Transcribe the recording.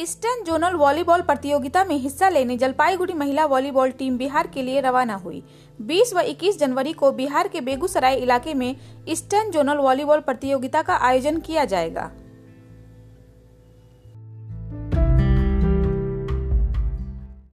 Eastern zonal volleyball प्रतियोगिता में हिस्सा लेने जलपाईगुड़ी महिला वॉलीबॉल टीम बिहार के लिए रवाना हुई। 20 व 21 जनवरी को बिहार के बेगूसराय इलाके में ईस्टर्न जोनल वॉलीबॉल प्रतियोगिता का आयोजन किया जाएगा।